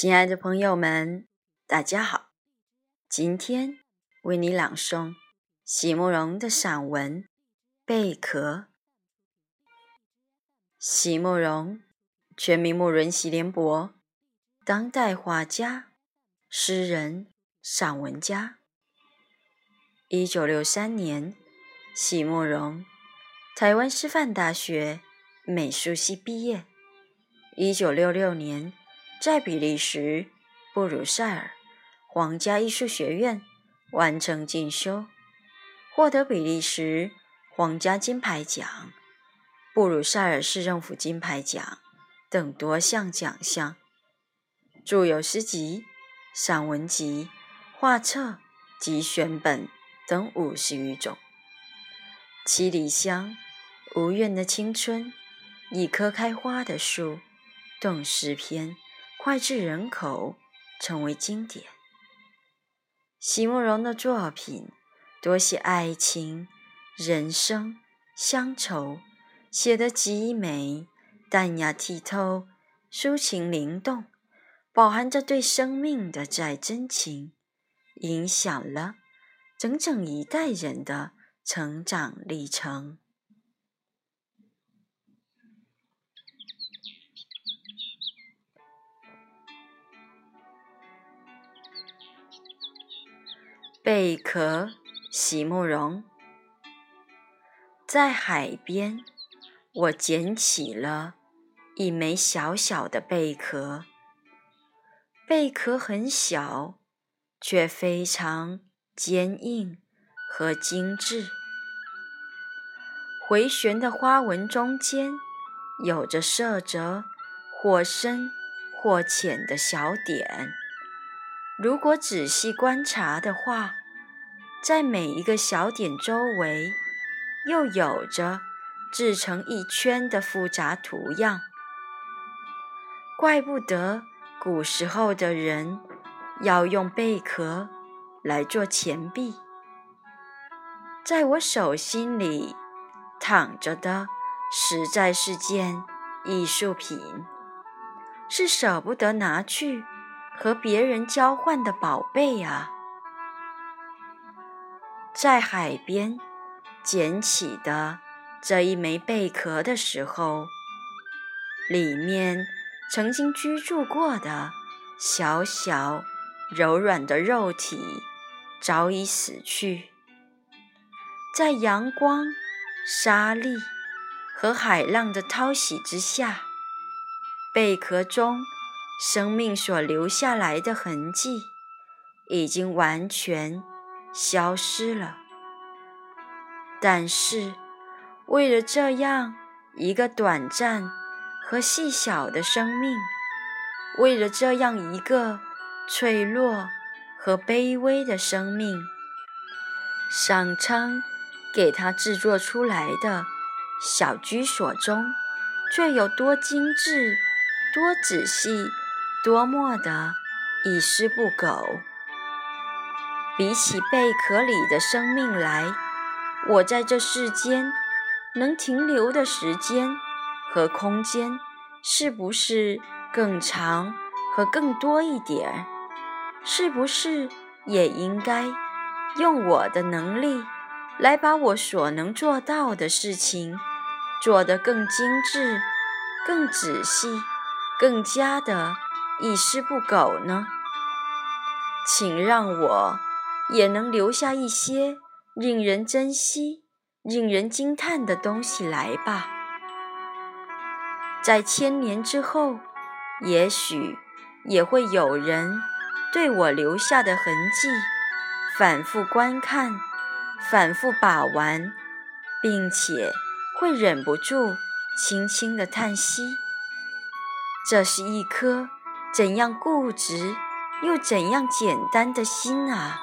亲爱的朋友们，大家好！今天为你朗诵席慕容的散文《贝壳》。席慕容，全名慕容席联博，当代画家、诗人、散文家。一九六三年，席慕容台湾师范大学美术系毕业。一九六六年。在比利时布鲁塞尔皇家艺术学院完成进修，获得比利时皇家金牌奖、布鲁塞尔市政府金牌奖等多项奖项，著有诗集、散文集、画册及选本等五十余种。七里香、无怨的青春、一棵开花的树、动诗篇。脍炙人口，成为经典。席慕容的作品多写爱情、人生、乡愁，写得极美、淡雅剔透、抒情灵动，饱含着对生命的再真情，影响了整整一代人的成长历程。贝壳，席慕容。在海边，我捡起了一枚小小的贝壳。贝壳很小，却非常坚硬和精致。回旋的花纹中间，有着色泽或深或浅的小点。如果仔细观察的话，在每一个小点周围，又有着制成一圈的复杂图样。怪不得古时候的人要用贝壳来做钱币。在我手心里躺着的，实在是件艺术品，是舍不得拿去和别人交换的宝贝啊。在海边捡起的这一枚贝壳的时候，里面曾经居住过的小小柔软的肉体早已死去。在阳光、沙粒和海浪的淘洗之下，贝壳中生命所留下来的痕迹已经完全。消失了，但是为了这样一个短暂和细小的生命，为了这样一个脆弱和卑微的生命，上苍给他制作出来的小居所中，却有多精致、多仔细、多么的一丝不苟。比起贝壳里的生命来，我在这世间能停留的时间和空间，是不是更长和更多一点？是不是也应该用我的能力来把我所能做到的事情做得更精致、更仔细、更加的一丝不苟呢？请让我。也能留下一些令人珍惜、令人惊叹的东西来吧。在千年之后，也许也会有人对我留下的痕迹反复观看、反复把玩，并且会忍不住轻轻的叹息：这是一颗怎样固执又怎样简单的心啊！